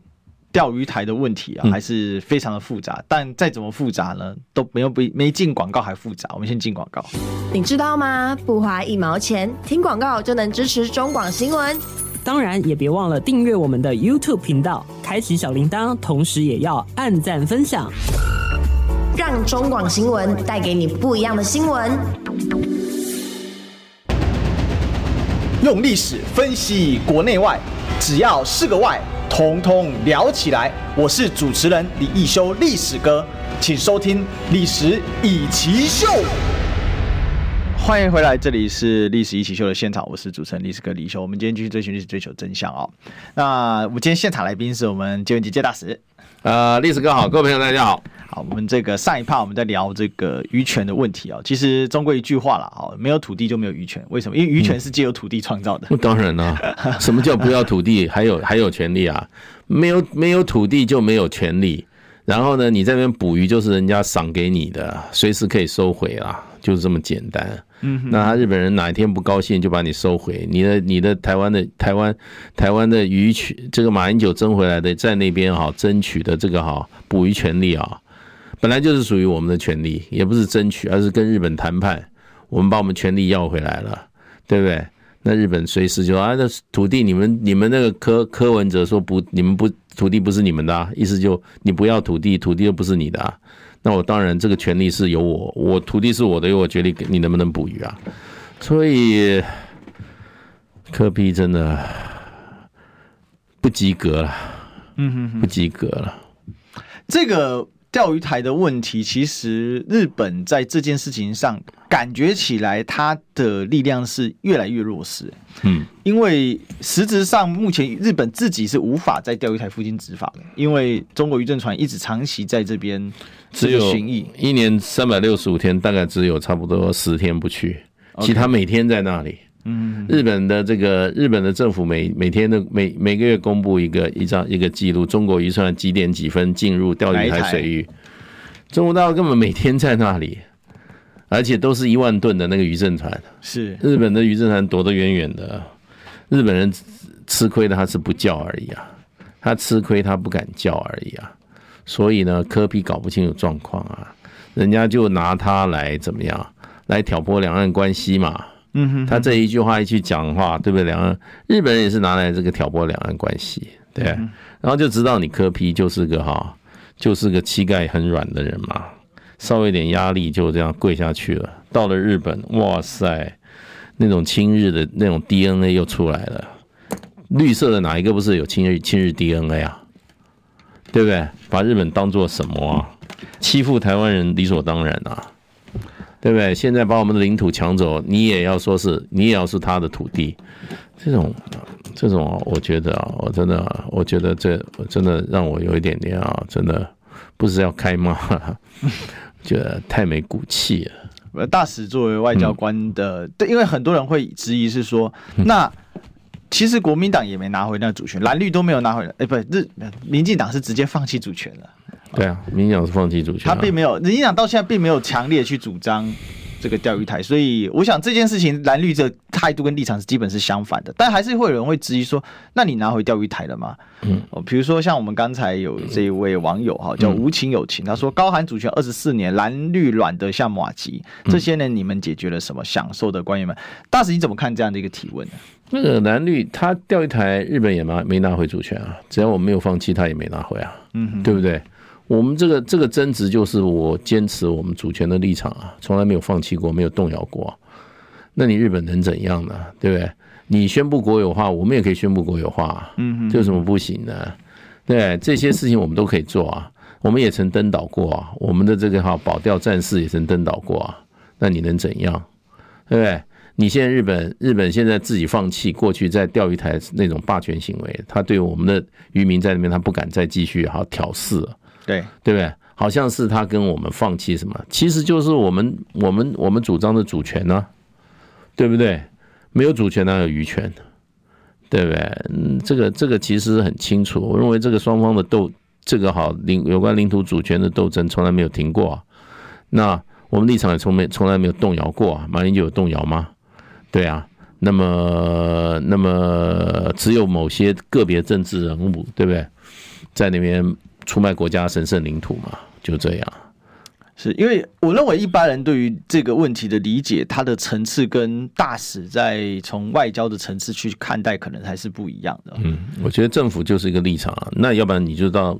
Speaker 1: 钓鱼台的问题啊，还是非常的复杂。但再怎么复杂呢，都没有比没进广告还复杂。我们先进广告。
Speaker 3: 你知道吗？不花一毛钱，听广告就能支持中广新闻。
Speaker 4: 当然，也别忘了订阅我们的 YouTube 频道，开启小铃铛，同时也要按赞分享，
Speaker 3: 让中广新闻带给你不一样的新闻。
Speaker 1: 用历史分析国内外，只要是个“外”。通通聊起来！我是主持人李一修，历史哥，请收听《历史以奇秀》。欢迎回来，这里是《历史一起秀》的现场，我是主持人历史哥李易修。我们今天继续追寻历史，追求真相啊、哦！那我们今天现场来宾是我们杰文吉杰大使。
Speaker 2: 呃，历史哥好，各位朋友大家好。
Speaker 1: 好，我们这个上一趴我们在聊这个渔权的问题啊。其实终归一句话了啊，没有土地就没有渔权。为什么？因为渔权是借由土地创造的。
Speaker 2: 嗯、[LAUGHS] 当然了，什么叫不要土地还有还有权利啊？没有没有土地就没有权利。然后呢，你这边捕鱼就是人家赏给你的，随时可以收回啦，就是这么简单。嗯，那他日本人哪一天不高兴就把你收回，你的你的台湾的台湾台湾的渔权，这个马英九争回来的，在那边哈争取的这个哈捕鱼权利啊，本来就是属于我们的权利，也不是争取，而是跟日本谈判，我们把我们权利要回来了，对不对？那日本随时就啊，那土地你们你们那个柯柯文哲说不，你们不土地不是你们的啊，意思就你不要土地，土地又不是你的啊。那我当然这个权利是由我，我土地是我的，由我决定你能不能捕鱼啊。所以科比真的不及格了，嗯哼哼，不及格了。
Speaker 1: 这个。钓鱼台的问题，其实日本在这件事情上感觉起来，它的力量是越来越弱势。嗯，因为实质上目前日本自己是无法在钓鱼台附近执法的，因为中国渔政船一直长期在这边
Speaker 2: 只有巡弋，一年三百六十五天，大概只有差不多十天不去，其他每天在那里。嗯，日本的这个日本的政府每每天的每每个月公布一个一张一个记录，中国渔船几点几分进入钓鱼台水域，中国大陆根本每天在那里，而且都是一万吨的那个渔政船，
Speaker 1: 是。
Speaker 2: 日本的渔政船躲得远远的，日本人吃亏的他是不叫而已啊，他吃亏他不敢叫而已啊，所以呢，科比搞不清楚状况啊，人家就拿他来怎么样，来挑拨两岸关系嘛。嗯哼，他这一句话一去讲话，对不对？两岸日本人也是拿来这个挑拨两岸关系，对。然后就知道你柯皮就是个哈，就是个膝盖很软的人嘛，稍微一点压力就这样跪下去了。到了日本，哇塞，那种亲日的那种 DNA 又出来了。绿色的哪一个不是有亲日亲日 DNA 啊？对不对？把日本当做什么啊？欺负台湾人理所当然啊。对不对？现在把我们的领土抢走，你也要说是你也要是他的土地，这种这种，我觉得啊，我真的，我觉得这真的让我有一点点啊，真的不是要开骂，[LAUGHS] 觉得太没骨气了。
Speaker 1: 呃，大使作为外交官的，对、嗯，因为很多人会质疑是说，那其实国民党也没拿回那主权，蓝绿都没有拿回来，哎，不是，日民进党是直接放弃主权了。
Speaker 2: 对啊，民进党是放弃主权，
Speaker 1: 他并没有，民进党到现在并没有强烈去主张这个钓鱼台，所以我想这件事情蓝绿这态度跟立场是基本是相反的，但还是会有人会质疑说，那你拿回钓鱼台了吗？嗯，哦，比如说像我们刚才有这一位网友哈，叫无情有情，他说高喊主权二十四年，蓝绿软得像马吉，这些年你们解决了什么？享受的官员们，大使你怎么看这样的一个提问呢？
Speaker 2: 那个蓝绿他钓鱼台，日本也拿没拿回主权啊？只要我没有放弃，他也没拿回啊，嗯，对不对？我们这个这个争执就是我坚持我们主权的立场啊，从来没有放弃过，没有动摇过。那你日本能怎样呢？对不对？你宣布国有化，我们也可以宣布国有化，嗯，这有什么不行呢？对，这些事情我们都可以做啊。我们也曾登岛过啊，我们的这个哈保钓战士也曾登岛过啊。那你能怎样？对不对？你现在日本日本现在自己放弃过去在钓鱼台那种霸权行为，他对我们的渔民在那边他不敢再继续哈挑事了。对对不对？好像是他跟我们放弃什么，其实就是我们我们我们主张的主权呢、对不对？没有主权哪有渔权？对不对？嗯，这个这个其实很清楚。我认为这个双方的斗，这个好领有关领土主权的斗争从来没有停过、啊。那我们立场也从没从来没有动摇过啊。马英九有动摇吗？对啊。那么那么只有某些个别政治人物，对不对？在那边。出卖国家神圣领土嘛，就这样。
Speaker 1: 是因为我认为一般人对于这个问题的理解，它的层次跟大使在从外交的层次去看待，可能还是不一样的。
Speaker 2: 嗯，我觉得政府就是一个立场啊。那要不然你就到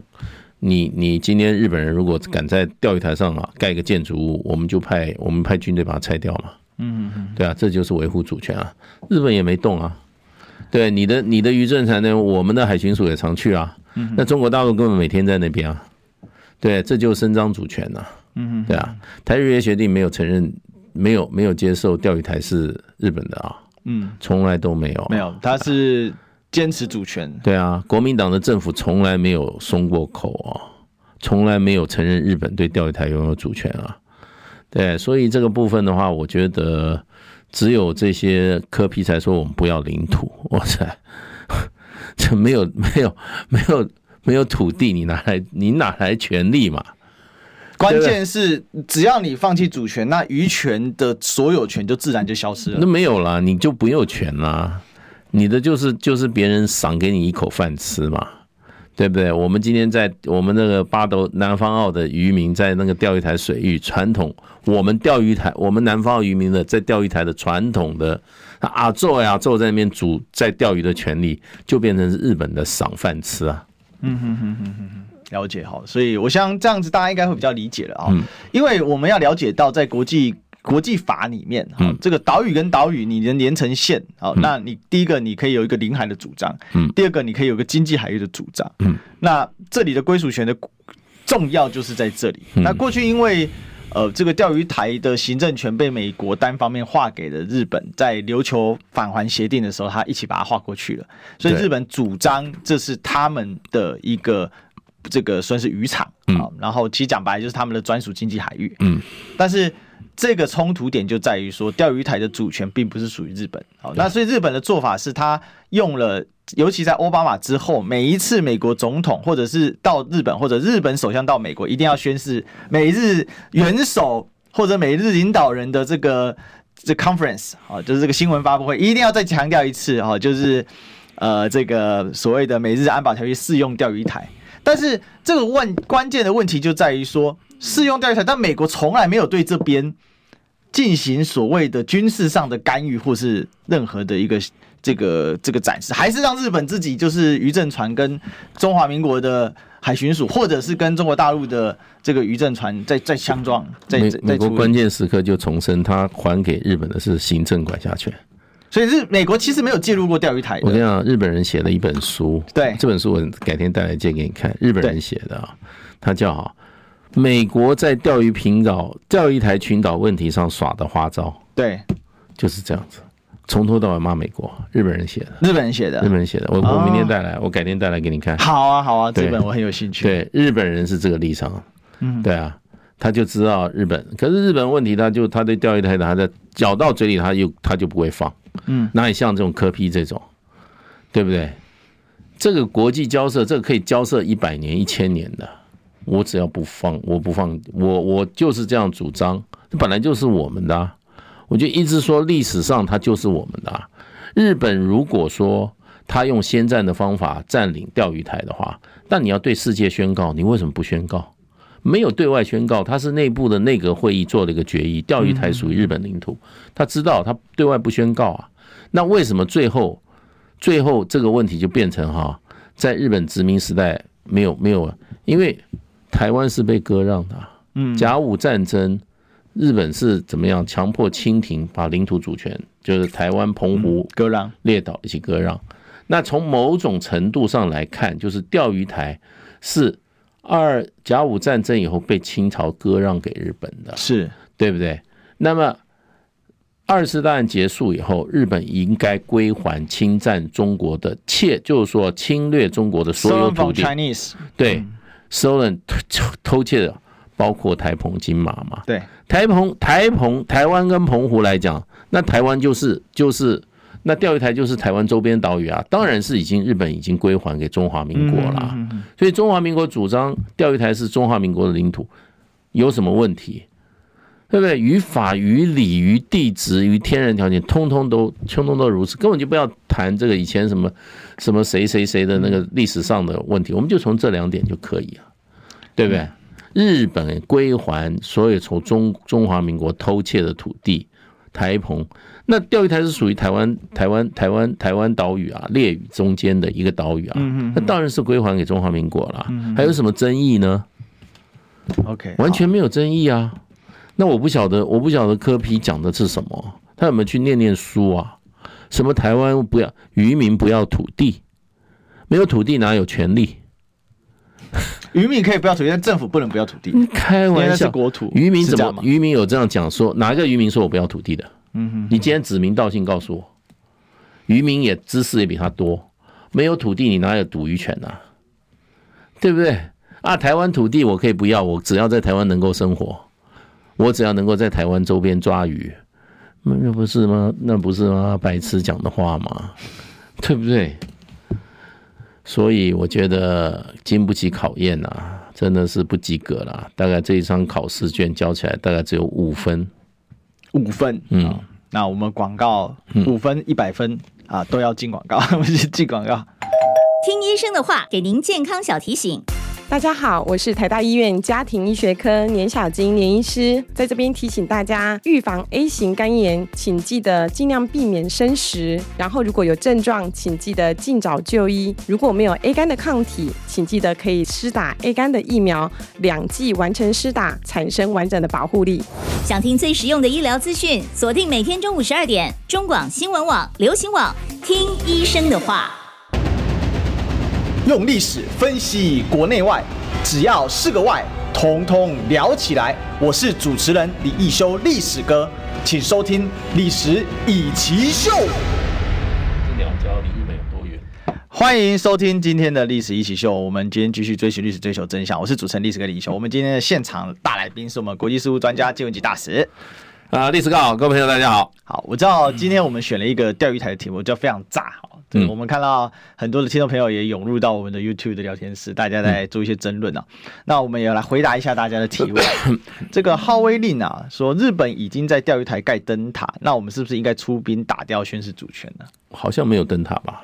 Speaker 2: 你你今天日本人如果敢在钓鱼台上啊盖一个建筑物，我们就派我们派军队把它拆掉嘛。嗯嗯，对啊，这就是维护主权啊。日本也没动啊。对，你的你的渔政船呢，我们的海巡署也常去啊。那中国大陆根本每天在那边啊，对，这就伸张主权呐，嗯哼，对啊，台日协定没有承认，没有没有接受钓鱼台是日本的啊，嗯，从来都没有，
Speaker 1: 没有，他是坚持主权，
Speaker 2: 对啊，国民党的政府从来没有松过口啊，从来没有承认日本对钓鱼台拥有主权啊，对，所以这个部分的话，我觉得只有这些科皮才说我们不要领土，[LAUGHS] 哇塞。[LAUGHS] 这没有没有没有没有土地，你哪来你哪来权利嘛？
Speaker 1: 关键是只要你放弃主权，那渔权的所有权就自然就消失了。
Speaker 2: 那没有啦，你就不用权啦，你的就是就是别人赏给你一口饭吃嘛，对不对？我们今天在我们那个巴斗南方澳的渔民在那个钓鱼台水域传统，我们钓鱼台我们南方澳渔民的在钓鱼台的传统的。啊，做呀做，在那边煮在钓鱼的权利，就变成是日本的赏饭吃啊。嗯哼哼哼哼哼。
Speaker 1: 了解哈，所以我想这样子大家应该会比较理解了啊，
Speaker 2: 嗯、
Speaker 1: 因为我们要了解到在国际国际法里面哈，这个岛屿跟岛屿你能连成线啊，那你第一个你可以有一个领海的主张，嗯，第二个你可以有一个经济海域的主张，嗯，那这里的归属权的重要就是在这里。那过去因为呃这个钓鱼台的行政权被美国单方面划给了日本，在琉球返还协定的时候，他一起把它划过去了，所以日本主张这是他们的一个。这个算是渔场啊，然后其实讲白了就是他们的专属经济海域。嗯，但是这个冲突点就在于说，钓鱼台的主权并不是属于日本。好，那所以日本的做法是他用了，尤其在奥巴马之后，每一次美国总统或者是到日本或者日本首相到美国，一定要宣誓美日元首或者美日领导人的这个这 conference 啊，就是这个新闻发布会，一定要再强调一次啊，就是呃这个所谓的美日安保条约适用钓鱼台。但是这个问关键的问题就在于说，适用钓鱼台，但美国从来没有对这边进行所谓的军事上的干预，或是任何的一个这个这个展示，还是让日本自己就是渔政船跟中华民国的海巡署，或者是跟中国大陆的这个渔政船在在相撞，在在
Speaker 2: 美国关键时刻就重申，他还给日本的是行政管辖权。
Speaker 1: 所以日美国其实没有介入过钓鱼台。
Speaker 2: 我跟你讲，日本人写了一本书，
Speaker 1: 对
Speaker 2: 这本书我改天带来借给你看。日本人写的啊，他叫《美国在钓鱼频岛、钓鱼台群岛问题上耍的花招》。
Speaker 1: 对，
Speaker 2: 就是这样子，从头到尾骂美国。日本人写的，
Speaker 1: 日本人写的，
Speaker 2: 日本人写的。我我明天带来，我改天带来给你看。
Speaker 1: 好啊，好啊，这本我很有兴趣。
Speaker 2: 对，日本人是这个立场。嗯，对啊，他就知道日本，可是日本问题，他就他对钓鱼台的，他在咬到嘴里，他就他就不会放。嗯，哪里像这种磕批这种，对不对？这个国际交涉，这个可以交涉一百年、一千年的。我只要不放，我不放，我我就是这样主张。这本来就是我们的啊，我就一直说历史上它就是我们的啊。日本如果说他用先占的方法占领钓鱼台的话，但你要对世界宣告，你为什么不宣告？没有对外宣告，他是内部的内阁会议做了一个决议，钓鱼台属于日本领土。他知道他对外不宣告啊，那为什么最后最后这个问题就变成哈，在日本殖民时代没有没有，因为台湾是被割让的，嗯，甲午战争日本是怎么样强迫清廷把领土主权就是台湾澎湖
Speaker 1: 割让
Speaker 2: 列岛一起割让，那从某种程度上来看，就是钓鱼台是。二甲午战争以后被清朝割让给日本的，
Speaker 1: 是
Speaker 2: 对不对？那么二次大战结束以后，日本应该归还侵占中国的窃，就是说侵略中国的所有土地。对，stolen 偷偷窃的，包括台澎金马嘛？
Speaker 1: 对，
Speaker 2: 台澎、台澎、台湾跟澎湖来讲，那台湾就是就是。那钓鱼台就是台湾周边岛屿啊，当然是已经日本已经归还给中华民国了。所以中华民国主张钓鱼台是中华民国的领土，有什么问题？对不对？于法、于理、于地质、于天然条件，通通都通通都如此，根本就不要谈这个以前什么什么谁谁谁的那个历史上的问题，我们就从这两点就可以了，对不对？日本归还所有从中中华民国偷窃的土地，台澎。那钓鱼台是属于台湾、台湾、台湾、台湾岛屿啊，列屿中间的一个岛屿啊，那当然是归还给中华民国了。还有什么争议呢
Speaker 1: ？OK，
Speaker 2: 完全没有争议啊。那我不晓得，我不晓得柯皮讲的是什么，他有没有去念念书啊？什么台湾不要渔民不要土地，没有土地哪有权利？
Speaker 1: 渔民可以不要土地，但政府不能不要土地。
Speaker 2: 开玩笑，
Speaker 1: 是国土。
Speaker 2: 渔民怎么？渔民有这样讲说，哪一个渔民说我不要土地的？嗯哼，你今天指名道姓告诉我，渔民也知识也比他多，没有土地你哪有捕鱼权呐？对不对？啊，台湾土地我可以不要，我只要在台湾能够生活，我只要能够在台湾周边抓鱼，那不是吗？那不是吗？白痴讲的话吗？对不对？所以我觉得经不起考验啊，真的是不及格了。大概这一张考试卷交起来，大概只有五分。
Speaker 1: 五分，嗯，那我们广告五分一百分啊，都要进广告，[LAUGHS] 我们进广告。
Speaker 5: 听医生的话，给您健康小提醒。大家好，我是台大医院家庭医学科年小金年医师，在这边提醒大家，预防 A 型肝炎，请记得尽量避免生食，然后如果有症状，请记得尽早就医。如果没有 A 肝的抗体，请记得可以施打 A 肝的疫苗，两剂完成施打，产生完整的保护力。
Speaker 6: 想听最实用的医疗资讯，锁定每天中午十二点，中广新闻网、流行网，听医生的话。
Speaker 1: 用历史分析国内外，只要是个“外”，统统聊起来。我是主持人李易修，历史哥，请收听《历史易起 SHOW》。
Speaker 2: 这鸟礁离日本有多远？
Speaker 1: 欢迎收听今天的《历史一起 SHOW》，我们今天继续追寻历史，追求真相。我是主持人历史哥李易修。我们今天的现场大来宾是我们国际事务专家金文吉大使。
Speaker 2: 啊，历史哥好，各位朋友大家好。
Speaker 1: 好，我知道今天我们选了一个钓鱼台的题目，叫非常炸。对，我们看到很多的听众朋友也涌入到我们的 YouTube 的聊天室，大家在做一些争论啊。那我们也要来回答一下大家的提问。[LAUGHS] 这个号威令啊，说日本已经在钓鱼台盖灯塔，那我们是不是应该出兵打掉，宣示主权呢？
Speaker 2: 好像没有灯塔吧？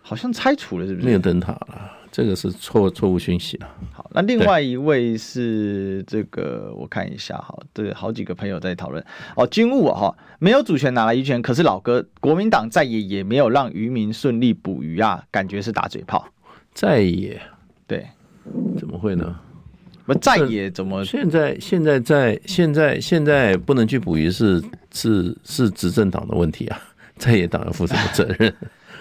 Speaker 1: 好像拆除了，是不是？
Speaker 2: 没有灯塔了。这个是错错误讯息了。
Speaker 1: 好，那另外一位是这个，我看一下哈，对，好几个朋友在讨论哦。军务哈，没有主权哪来渔权？可是老哥，国民党在野也没有让渔民顺利捕鱼啊，感觉是打嘴炮。
Speaker 2: 在野
Speaker 1: 对，
Speaker 2: 怎么会呢？
Speaker 1: 不在野怎么？
Speaker 2: 现在现在在现在现在不能去捕鱼是是是执政党的问题啊，在野党要负什么责任？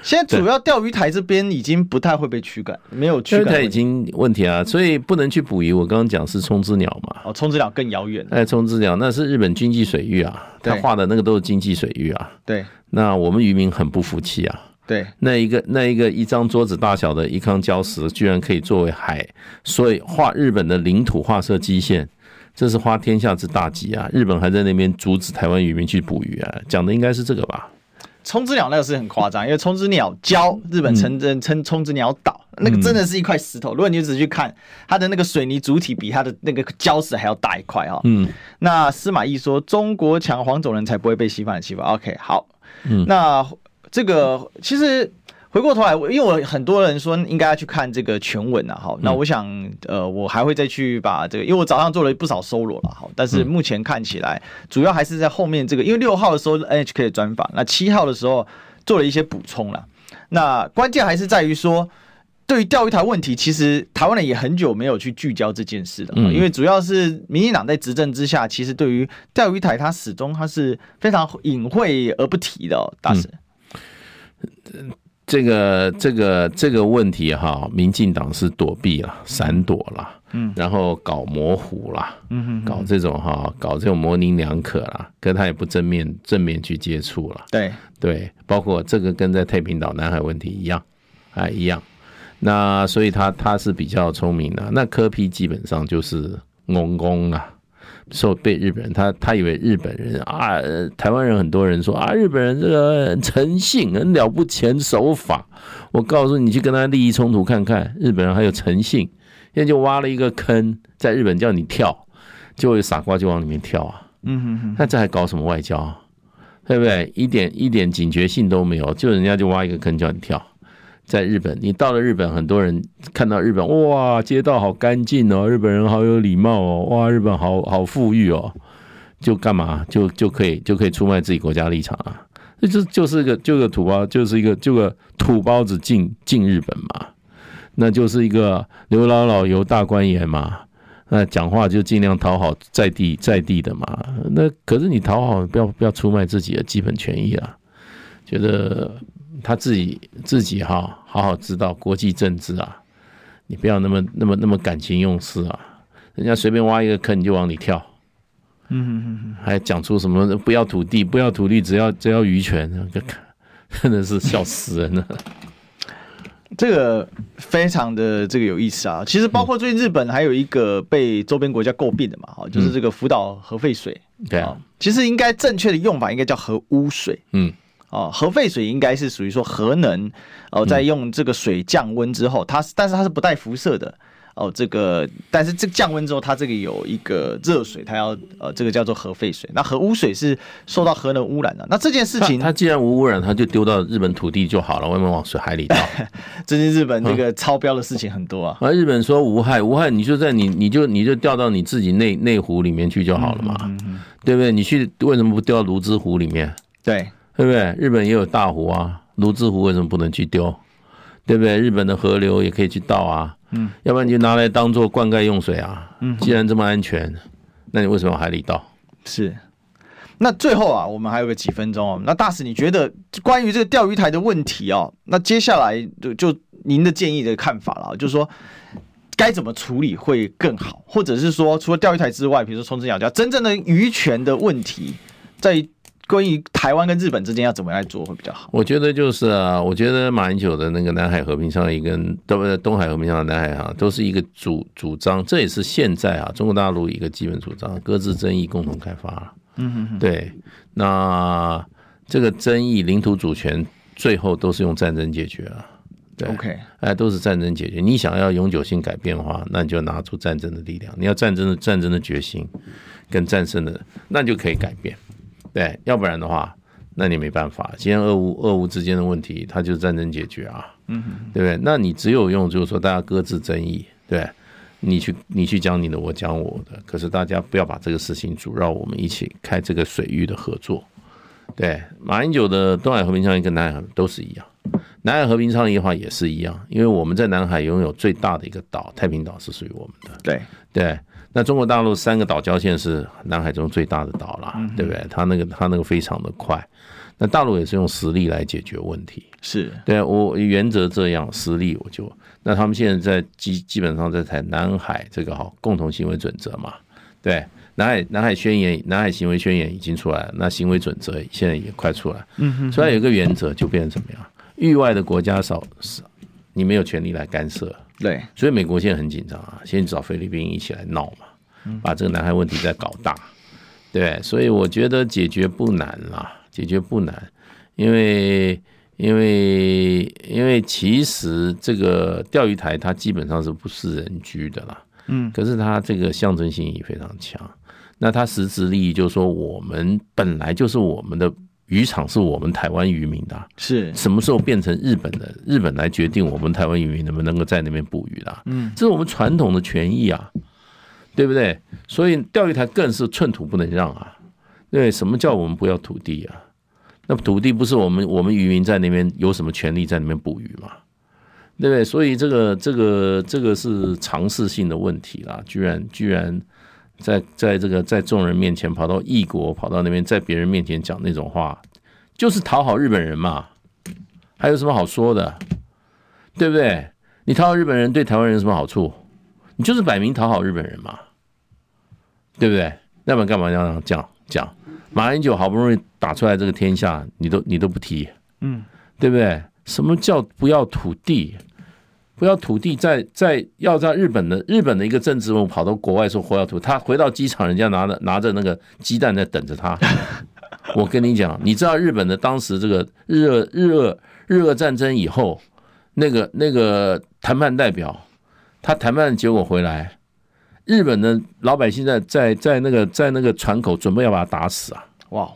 Speaker 1: 现在主要钓鱼台这边已经不太会被驱赶，没有驱赶。钓鱼
Speaker 2: 台已经问题啊，所以不能去捕鱼。我刚刚讲是冲之鸟嘛，
Speaker 1: 哦，冲之鸟更遥远。
Speaker 2: 哎，冲之鸟那是日本经济水域啊，他画的那个都是经济水域啊。
Speaker 1: 对，
Speaker 2: 那我们渔民很不服气啊。
Speaker 1: 对，
Speaker 2: 那一个那一个一张桌子大小的一康礁石，居然可以作为海，所以画日本的领土画设基线，这是花天下之大吉啊！日本还在那边阻止台湾渔民去捕鱼啊，讲的应该是这个吧？
Speaker 1: 冲之鸟那个是很夸张，因为冲之鸟礁，日本称称称冲之鸟岛，那个真的是一块石头。如果你只去看它的那个水泥主体，比它的那个礁石还要大一块啊。嗯，那司马懿说：“中国强，黄种人才不会被西方人欺负。” OK，好，嗯，那这个其实。回过头来，因为我很多人说应该要去看这个全文啊，好，那我想，呃，我还会再去把这个，因为我早上做了不少搜罗了，好，但是目前看起来，主要还是在后面这个，因为六号的时候 NHK 的专访，那七号的时候做了一些补充了，那关键还是在于说，对于钓鱼台问题，其实台湾人也很久没有去聚焦这件事了，因为主要是民进党在执政之下，其实对于钓鱼台，它始终它是非常隐晦而不提的，哦，大使。
Speaker 2: 嗯这个这个这个问题哈，民进党是躲避了、闪躲了，嗯，然后搞模糊了，嗯，搞这种哈，搞这种模棱两可了，跟他也不正面正面去接触了，
Speaker 1: 对。
Speaker 2: 对，包括这个跟在太平岛南海问题一样，还一样，那所以他他是比较聪明的，那柯批基本上就是懵懵啊。受被日本人，他他以为日本人啊，台湾人很多人说啊，日本人这个诚信，很了不起，守法。我告诉你，去跟他利益冲突看看，日本人还有诚信，现在就挖了一个坑，在日本叫你跳，就会傻瓜就往里面跳啊。嗯哼哼，那这还搞什么外交？啊对不对？一点一点警觉性都没有，就人家就挖一个坑叫你跳。在日本，你到了日本，很多人看到日本，哇，街道好干净哦，日本人好有礼貌哦，哇，日本好好富裕哦，就干嘛就就可以就可以出卖自己国家立场啊？这就就是个就个土包，就是一个就个土包子进进日本嘛，那就是一个刘姥姥游大观园嘛，那讲话就尽量讨好在地在地的嘛，那可是你讨好不要不要出卖自己的基本权益啊，觉得。他自己自己哈，好好知道国际政治啊，你不要那么那么那么感情用事啊，人家随便挖一个坑你就往里跳，嗯嗯嗯，还讲出什么不要土地不要土地只要只要渔权，真的是笑死人了。
Speaker 1: 这个非常的这个有意思啊，其实包括最近日本还有一个被周边国家诟病的嘛，哈，就是这个福岛核废水，对啊，其实应该正确的用法应该叫核污水，嗯。哦，核废水应该是属于说核能，哦，在用这个水降温之后，它但是它是不带辐射的，哦，这个但是这降温之后，它这个有一个热水，它要呃这个叫做核废水。那核污水是受到核能污染的。那这件事情，
Speaker 2: 它既然无污染，它就丢到日本土地就好了，为什么往水海里倒？
Speaker 1: 最近日本这个超标的事情很多啊。
Speaker 2: 而、嗯、日本说无害，无害，你就在你你就你就掉到你自己内内湖里面去就好了嘛，嗯嗯嗯、对不对？你去为什么不掉到芦之湖里面？
Speaker 1: 对，
Speaker 2: 对不对？日本也有大湖啊，芦之湖为什么不能去丢？对不对？日本的河流也可以去倒啊，嗯，要不然你就拿来当做灌溉用水啊，嗯，既然这么安全，那你为什么往海里倒？
Speaker 1: 是。那最后啊，我们还有个几分钟哦。那大使，你觉得关于这个钓鱼台的问题哦，那接下来就就您的建议的看法了，就是说该怎么处理会更好，或者是说除了钓鱼台之外，比如说冲绳岛真正的鱼权的问题，在关于台湾跟日本之间要怎么来做会比较好？
Speaker 2: 我觉得就是啊，我觉得马英九的那个南海和平倡议跟东东海和平倡议、南海哈都是一个主主张，这也是现在啊中国大陆一个基本主张，各自争议，共同开发。嗯哼哼，对，那这个争议领土主权最后都是用战争解决啊。对，OK，哎，都是战争解决。你想要永久性改变的话，那你就拿出战争的力量。你要战争的战争的决心跟战胜的，那就可以改变。对，要不然的话，那你没办法。今天俄乌俄乌之间的问题，它就是战争解决啊。嗯，对不对？那你只有用就是说大家各自争议，对。你去，你去讲你的，我讲我的。可是大家不要把这个事情阻绕我们一起开这个水域的合作。对，马英九的东海和平倡议跟南海都是一样，南海和平倡议的话也是一样，因为我们在南海拥有最大的一个岛，太平岛是属于我们的。
Speaker 1: 对
Speaker 2: 对，那中国大陆三个岛礁线是南海中最大的岛了，对不对？它那个它那个非常的快。那大陆也是用实力来解决问题，
Speaker 1: 是
Speaker 2: 对我原则这样，实力我就。那他们现在在基基本上在谈南海这个哈共同行为准则嘛，对，南海南海宣言、南海行为宣言已经出来了，那行为准则现在也快出来，嗯哼，所以有一个原则就变成怎么样？域外的国家少少，你没有权利来干涉，
Speaker 1: 对，
Speaker 2: 所以美国现在很紧张啊，先找菲律宾一起来闹嘛，把这个南海问题再搞大，对，所以我觉得解决不难啦。解决不难，因为因为因为其实这个钓鱼台它基本上是不是人居的啦，嗯，可是它这个象征性意义非常强。那它实质利益就是说，我们本来就是我们的渔场是我们台湾渔民的，
Speaker 1: 是
Speaker 2: 什么时候变成日本的？日本来决定我们台湾渔民能不能够在那边捕鱼的？嗯，这是我们传统的权益啊，对不对？所以钓鱼台更是寸土不能让啊。对，什么叫我们不要土地啊？那土地不是我们我们渔民在那边有什么权利在那边捕鱼嘛？对不对？所以这个这个这个是常识性的问题啦。居然居然在在这个在众人面前跑到异国，跑到那边在别人面前讲那种话，就是讨好日本人嘛？还有什么好说的？对不对？你讨好日本人对台湾人有什么好处？你就是摆明讨好日本人嘛？对不对？那么干嘛要这样讲？马英九好不容易打出来这个天下，你都你都不提，嗯，对不对？什么叫不要土地？不要土地在，在要在日本的日本的一个政治人物跑到国外说不要土，他回到机场，人家拿着拿着那个鸡蛋在等着他。[LAUGHS] 我跟你讲，你知道日本的当时这个日俄日俄日俄战争以后，那个那个谈判代表，他谈判结果回来。日本的老百姓在在在那个在那个船口准备要把他打死啊！哇，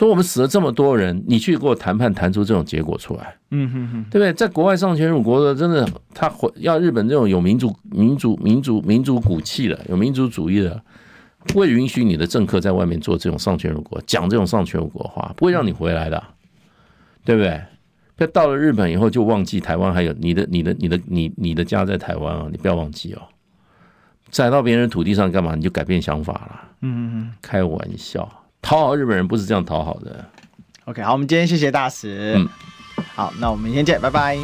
Speaker 2: 说我们死了这么多人，你去给我谈判谈出这种结果出来，嗯哼哼，对不对？在国外丧权辱国的，真的他要日本这种有民族民族民族民族骨气的，有民族主义的，不会允许你的政客在外面做这种丧权辱国，讲这种丧权辱国话，不会让你回来的，对不对？那到了日本以后就忘记台湾还有你的你的你的你你的家在台湾啊，你不要忘记哦。栽到别人土地上干嘛？你就改变想法了？嗯嗯嗯，开玩笑，讨好日本人不是这样讨好的。
Speaker 1: OK，好，我们今天谢谢大使。嗯，好，那我们明天见，拜拜。